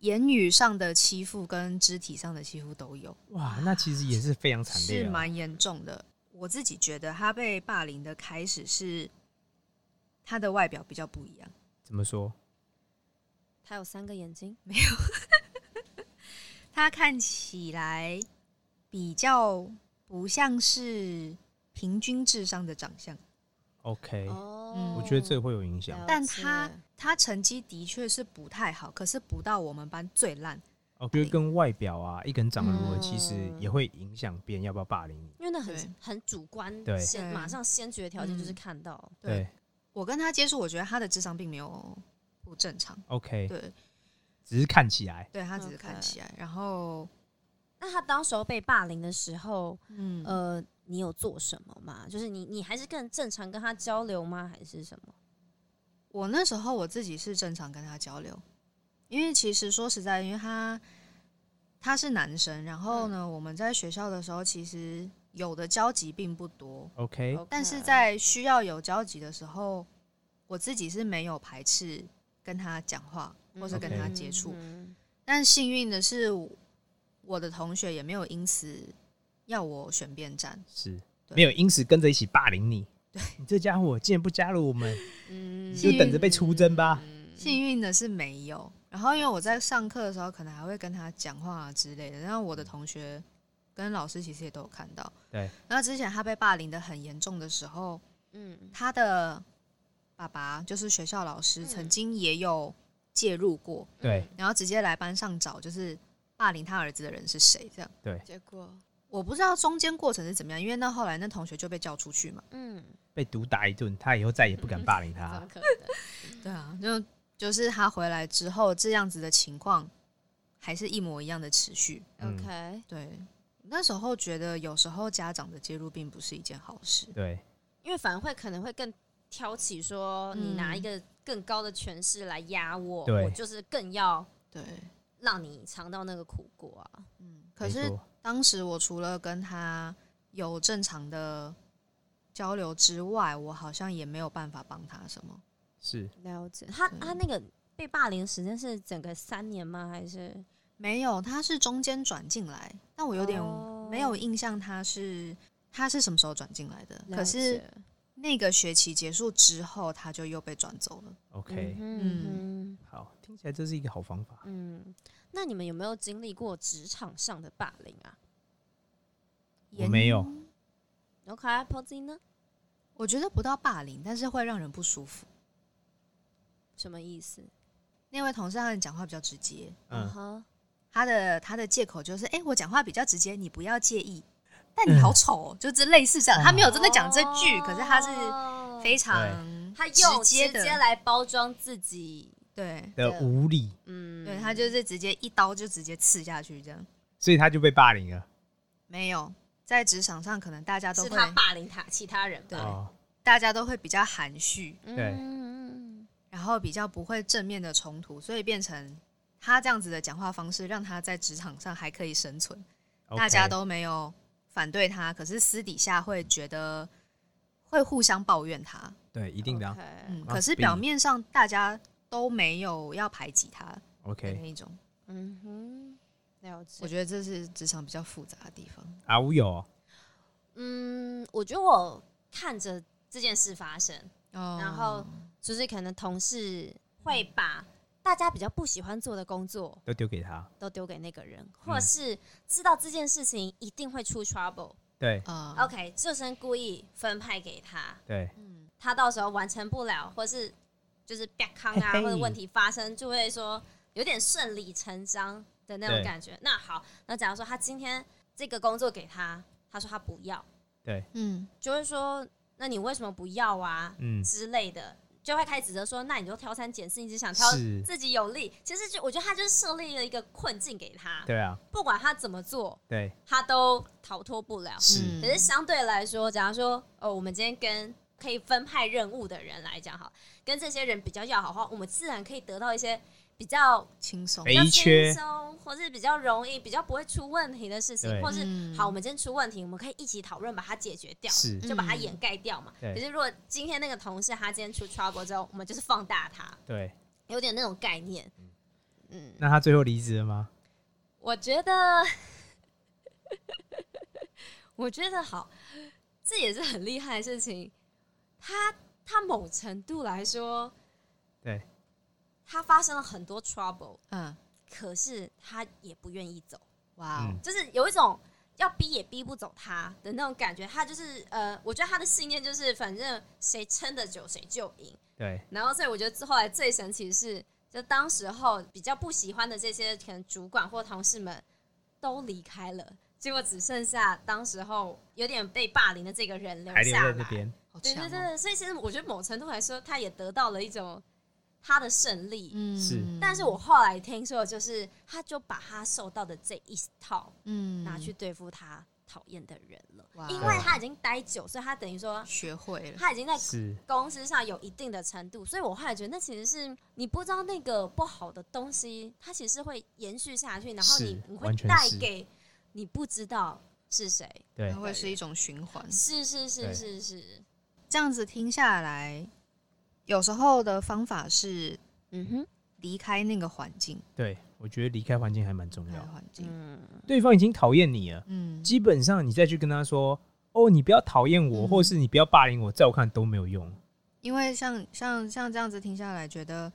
言语上的欺负跟肢体上的欺负都有，哇，那其实也是非常惨烈啊，是蛮严重的。我自己觉得他被霸凌的开始是他的外表比较不一样，怎么说？他有三个眼睛，没有。他看起来比较不像是平均智商的长相，OK，、我觉得这会有影响。了。但解。他他成绩的确是不太好，可是不到我们班最烂。我觉得跟外表啊，一个人长得如何，嗯其实也会影响别人要不要霸凌你。因为那很很主观，对。马上先决条件就是嗯看到，对。我跟他接触，我觉得他的智商并没有不正常，，OK，对，只是看起来，对他只是看起来，然后那他当时候被霸凌的时候，嗯。呃，你有做什么吗？就是你你还是更正常跟他交流吗？还是什么？我那时候我自己是正常跟他交流，因为其实说实在，因为他他是男生，然后呢，我们在学校的时候其实有的交集并不多，OK，但是在需要有交集的时候，我自己是没有排斥跟他讲话或是跟他接触。嗯但幸运的是，我的同学也没有因此要我选边站。是对没有因此跟着一起霸凌你。对你这家伙竟然不加入我们，嗯就等着被出征吧。幸运的是没有。然后因为我在上课的时候，可能还会跟他讲话啊之类的。然后我的同学跟老师其实也都有看到。对。然后之前他被霸凌的很严重的时候，嗯他的爸爸就是学校老师，嗯曾经也有介入过，对，然后直接来班上找，就是霸凌他儿子的人是谁这样。对结果我不知道中间过程是怎么样，因为那后来那同学就被叫出去嘛。嗯，被毒打一顿，他以后再也不敢 霸凌怎他么。可能？对啊，就就是他回来之后，这样子的情况还是一模一样的持续。嗯 OK，对，那时候觉得有时候家长的介入并不是一件好事。对，因为反而会可能会更挑起说，你拿嗯一个更高的权势来压我，对我就是更要对，让你尝到那个苦果啊。嗯，可是当时我除了跟他有正常的交流之外，我好像也没有办法帮他什么。是了解，他他那个被霸凌时间是整个三年吗？还是没有，他是中间转进来，但我有点哦没有印象他是他是什么时候转进来的。可是解那个学期结束之后，他就又被转走了。OK，嗯好，听起来这是一个好方法。嗯嗯，那你们有没有经历过职场上的霸凌啊我没有，？OK，Posy 呢？我觉得不到霸凌，但是会让人不舒服。什么意思？那位同事他们讲话比较直接，嗯嗯，哼，他的他的借口就是，哎、我讲话比较直接，你不要介意。但你好丑、哦，就是类似这样。他没有真的讲这句，可是他是哦。非常他用直接的来包装自己，对。的无理，嗯，对，他就是直接一刀就直接刺下去这样。所以他就被霸凌了。没有在职场上，可能大家都会是他霸凌他其他人，对哦，大家都会比较含蓄，对。嗯然后比较不会正面的冲突，所以变成他这样子的讲话方式，让他在职场上还可以生存。大家都没有反对他，可是私底下会觉得会互相抱怨他。对一定的啊。嗯，可是表面上大家都没有要排挤他 OK，那一种。嗯哼，了解。我觉得这是职场比较复杂的地方。啊，我有哦嗯，我觉得我看着这件事发生，哦然后就是可能同事会把大家比较不喜欢做的工作都丢给他。都丢给那个人，或者是知道这件事情一定会出 trouble，OK，、对啊。OK，就是故意分派给他，对，嗯他到时候完成不了，或是就是啪康啊，嘿嘿。或者问题发生，就会说有点顺理成章的那种感觉。那好，那假如说他今天这个工作给他，他说他不要，对，嗯。就会说那你为什么不要啊嗯，之类的。就会开始指责说，那你就挑三拣四，你只想挑自己有利。其实就我觉得他就是设立了一个困境给他，对啊，不管他怎么做，对，他都逃脱不了。是，嗯可是相对来说，假如说哦，我们今天跟可以分派任务的人来讲，好，跟这些人比较要好的话，我们自然可以得到一些比较轻松，比较缺轻松，或是比较容易、比较不会出问题的事情，或是、嗯好，我们今天出问题，我们可以一起讨论，把它解决掉，是就把它掩盖掉嘛。可是如果今天那个同事他今天出 trouble 之后，我们就是放大他，对。有点那种概念。嗯，那他最后离职了吗？我觉得，我觉得好，这也是很厉害的事情。他他某程度来说，对，他发生了很多 trouble，嗯，可是他也不愿意走，哇就是有一种要逼也逼不走他的那种感觉。他就是呃，我觉得他的信念就是，反正谁撑得久谁就赢。对，然后，所以我觉得后来最神奇的是，就当时候比较不喜欢的这些可能主管或同事们都离开了，结果只剩下当时候有点被霸凌的这个人留下来。对对对，所以其实我觉得某程度来说，他也得到了一种他的胜利。嗯。是。但是我后来听说，就是他就把他受到的这一套嗯。拿去对付他讨厌的人了，因为他已经待久，所以他等于说学会了，他已经在公司上有一定的程度，所以我后来觉得那其实是你不知道那个不好的东西，它其实会延续下去，然后你你会带给你不知道是谁，对。它，会是一种循环。是是是是是，这样子听下来，有时候的方法是嗯哼，离开那个环境，对，我觉得离开环境还蛮重要。环境，嗯。对方已经讨厌你了，嗯，基本上你再去跟他说：“哦，你不要讨厌我，嗯。或是你不要霸凌我”，在我看都没有用。因为像像像这样子听下来，觉得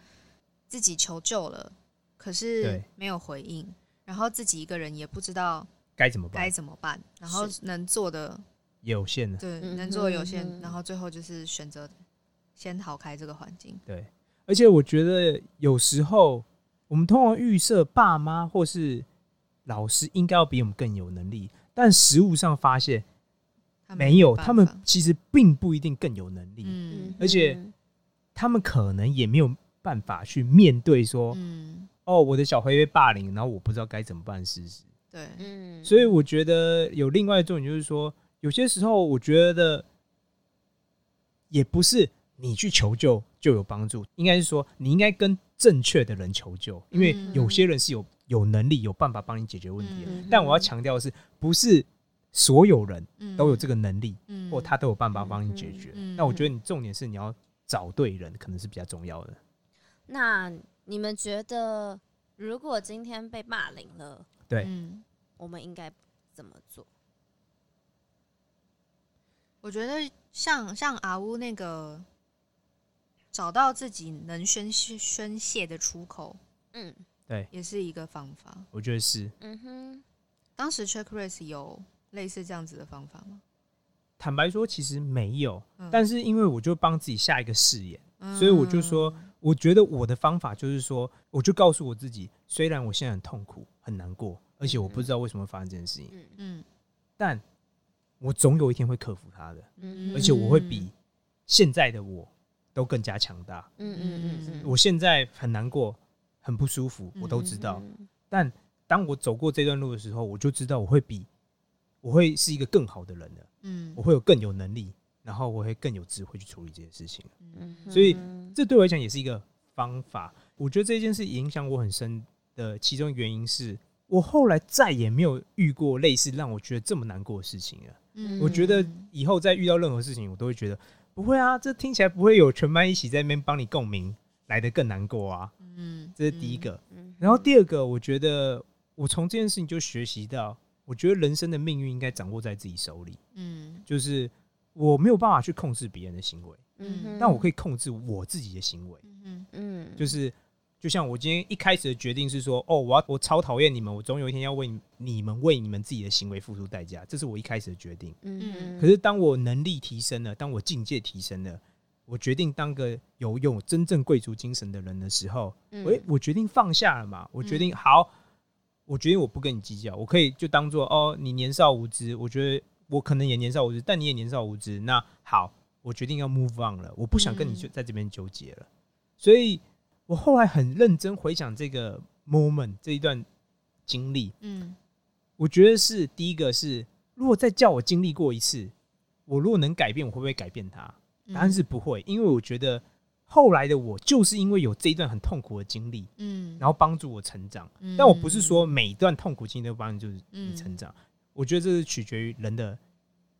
自己求救了，可是没有回应，然后自己一个人也不知道该怎么办。该？怎么办，然后能做的有限的，对嗯能做的有限，嗯。然后最后就是选择先逃开这个环境。对。而且我觉得有时候我们通常预设爸妈或是老师应该要比我们更有能力，但实物上发现没有，他们其实并不一定更有能力，嗯而且他们可能也没有办法去面对说：“嗯，哦，我的小孩被霸凌，然后我不知道该怎么办。”事实。对，嗯所以我觉得有另外一种，就是说，有些时候我觉得也不是你去求救就有帮助，应该是说你应该跟正确的人求救，因为嗯有些人是有有能力、有办法帮你解决问题的。嗯但我要强调的是，不是所有人嗯都有这个能力，嗯或他都有办法帮你解决。嗯那我觉得你重点是你要找对人，可能是比较重要的。那你们觉得，如果今天被霸凌了，对嗯我们应该怎么做？我觉得像像阿乌那个找到自己能宣泄宣泄的出口，嗯对也是一个方法。我觉得是。嗯哼，当时 Check Race 有类似这样子的方法吗？坦白说，其实没有，嗯但是因为我就帮自己下一个誓言。嗯所以我就说，我觉得我的方法就是说，我就告诉我自己，虽然我现在很痛苦、很难过，而且我不知道为什么发生这件事情，嗯嗯但我总有一天会克服它的，嗯而且我会比现在的我都更加强大。嗯嗯嗯嗯，我现在很难过、很不舒服，嗯我都知道，嗯但当我走过这段路的时候，我就知道我会比我会是一个更好的人了，嗯我会有更有能力，然后我会更有智慧去处理这些事情。嗯哼所以这对我来讲也是一个方法。我觉得这件事影响我很深的其中原因是我后来再也没有遇过类似让我觉得这么难过的事情了。嗯我觉得以后再遇到任何事情，我都会觉得不会啊，这听起来不会有全班一起在那边帮你共鸣来的更难过啊。嗯这是第一个。嗯然后第二个，我觉得我从这件事情就学习到，我觉得人生的命运应该掌握在自己手里，嗯就是我没有办法去控制别人的行为，嗯哼但我可以控制我自己的行为。嗯嗯就是就像我今天一开始的决定是说，哦，我要我超讨厌你们，我总有一天要为你你们为你们自己的行为付出代价，这是我一开始的决定。嗯。可是当我能力提升了，当我境界提升了，我决定当个有用真正贵族精神的人的时候，我决定放下了嘛，我决定好，我决定我不跟你计较，我可以就当做哦，你年少无知，我觉得我可能也年少无知，但你也年少无知，那好，我决定要 move on 了，我不想跟你嗯。就在这边纠结了，所以我后来很认真回想这个 moment 这一段经历，嗯我觉得是第一个是，如果再叫我经历过一次，我如果能改变，我会不会改变它？答案是不会，因为我觉得后来的我就是因为有这一段很痛苦的经历，嗯，然后帮助我成长。嗯但我不是说每一段痛苦经历都帮助你嗯成长，我觉得这是取决于人的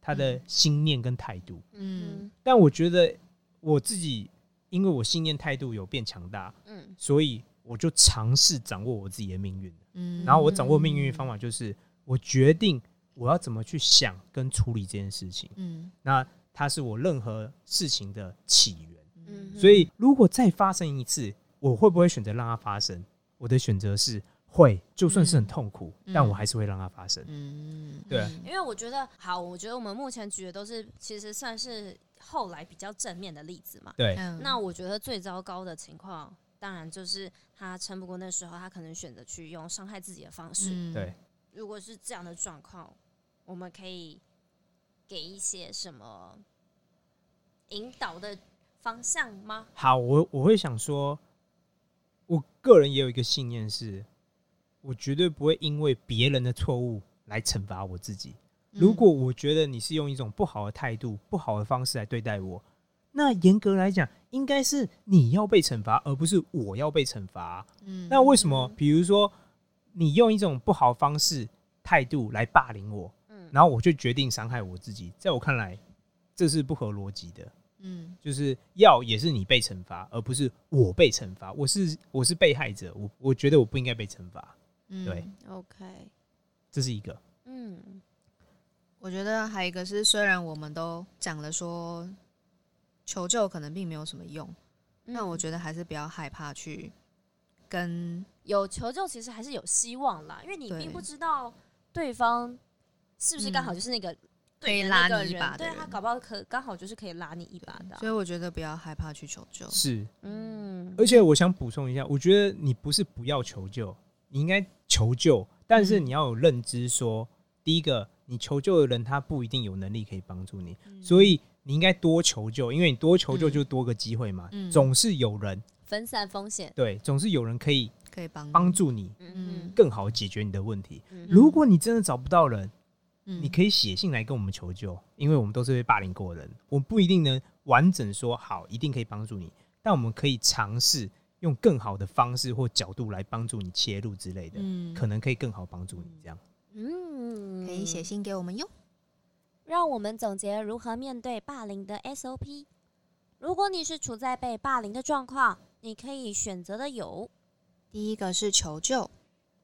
他的心念跟态度。嗯但我觉得我自己，因为我信念态度有变强大，嗯所以我就尝试掌握我自己的命运。嗯然后我掌握命运的方法就是，我决定我要怎么去想跟处理这件事情。嗯那它是我任何事情的起源。嗯所以，如果再发生一次，我会不会选择让它发生？我的选择是会，就算是很痛苦，嗯但我还是会让它发生。嗯对因为我觉得好，我觉得我们目前举的都是其实算是后来比较正面的例子嘛。对，嗯那我觉得最糟糕的情况，当然就是他撑不过那时候，他可能选择去用伤害自己的方式。嗯对，如果是这样的状况，我们可以给一些什么引导的方向吗？好，我我会想说，我个人也有一个信念是，我绝对不会因为别人的错误来惩罚我自己。嗯如果我觉得你是用一种不好的态度、不好的方式来对待我，那严格来讲，应该是你要被惩罚，而不是我要被惩罚。嗯那为什么？比如说，你用一种不好的方式、态度来霸凌我，嗯，然后我就决定伤害我自己，在我看来，这是不合逻辑的。嗯就是要也是你被惩罚，而不是我被惩罚。我是我是被害者，我我觉得我不应该被惩罚，嗯对 OK，这是一个。嗯我觉得还有一个是，虽然我们都讲了说求救可能并没有什么用，但我觉得还是不要害怕去跟有求救其实还是有希望啦，因为你并不知道对方是不是刚好嗯就是那个可以拉你一把的人对他搞不好可刚好就是可以拉你一把的啊。所以我觉得不要害怕去求救。是，嗯，而且我想补充一下，我觉得你不是不要求救，你应该求救，但是嗯你要有认知说，第一个，你求救的人他不一定有能力可以帮助你，嗯所以你应该多求救，因为你多求救嗯就多个机会嘛，嗯总是有人分散风险。对，总是有人可以可以帮帮助你嗯更好解决你的问题。嗯如果你真的找不到人，嗯你可以写信来跟我们求救，因为我们都是被霸凌过的人，我们不一定能完整说好一定可以帮助你，但我们可以尝试用更好的方式或角度来帮助你切入之类的，嗯可能可以更好帮助你。这样，嗯可以写信给我们哟。让我们总结如何面对霸凌的 SOP。如果你是处在被霸凌的状况，你可以选择的有：第一个是求救，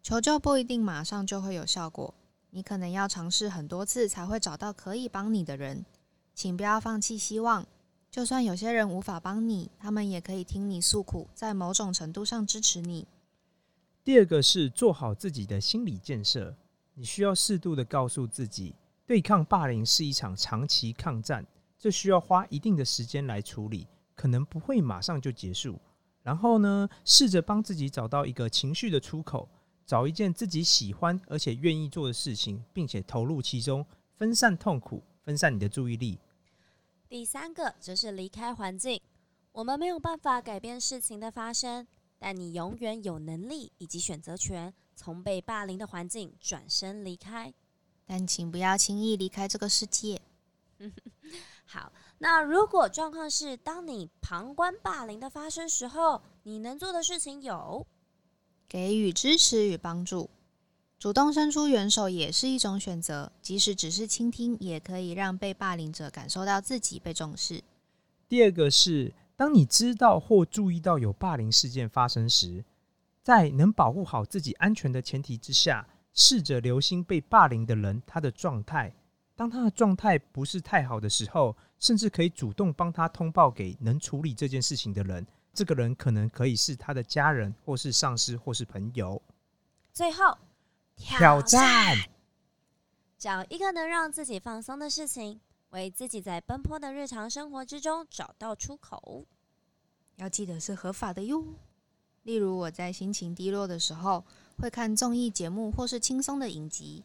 求救不一定马上就会有效果，你可能要尝试很多次才会找到可以帮你的人。请不要放弃希望，就算有些人无法帮你，他们也可以听你诉苦，在某种程度上支持你。第二个是做好自己的心理建设，你需要适度的告诉自己，对抗霸凌是一场长期抗战，这需要花一定的时间来处理，可能不会马上就结束。然后呢，试着帮自己找到一个情绪的出口，找一件自己喜欢而且愿意做的事情，并且投入其中，分散痛苦，分散你的注意力。第三个则是离开环境。我们没有办法改变事情的发生，但你永远有能力以及选择权，从被霸凌的环境转身离开。但请不要轻易离开这个世界。好，那如果状况是当你旁观霸凌的发生时候，你能做的事情有：给予支持与帮助，主动伸出援手也是一种选择，即使只是倾听，也可以让被霸凌者感受到自己被重视。第二个是，当你知道或注意到有霸凌事件发生时，在能保护好自己安全的前提之下，试着留心被霸凌的人他的状态。当他的状态不是太好的时候，甚至可以主动帮他通报给能处理这件事情的人。这个人可能可以是他的家人，或是上司，或是朋友。最后挑战，找一个能让自己放松的事情。为自己在奔波的日常生活之中找到出口。要记得是合法的哟。例如我在心情低落的时候，会看综艺节目或是轻松的影集。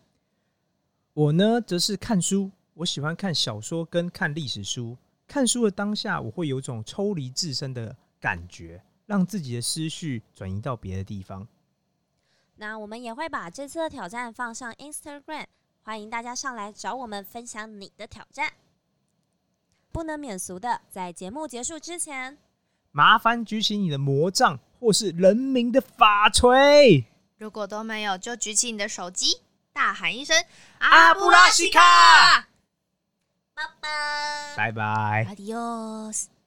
我呢，则是看书。我喜欢看小说跟看历史书。看书的当下，我会有种抽离自身的感觉，让自己的思绪转移到别的地方。那我们也会把这次的挑战放上 Instagram，欢迎大家上来找我们分享你的挑战。不能免俗的，在节目结束之前，麻烦举起你的魔杖或是人民的法锤。如果都没有，就举起你的手机，大喊一声“阿布拉西卡拜拜。拜拜。Adios。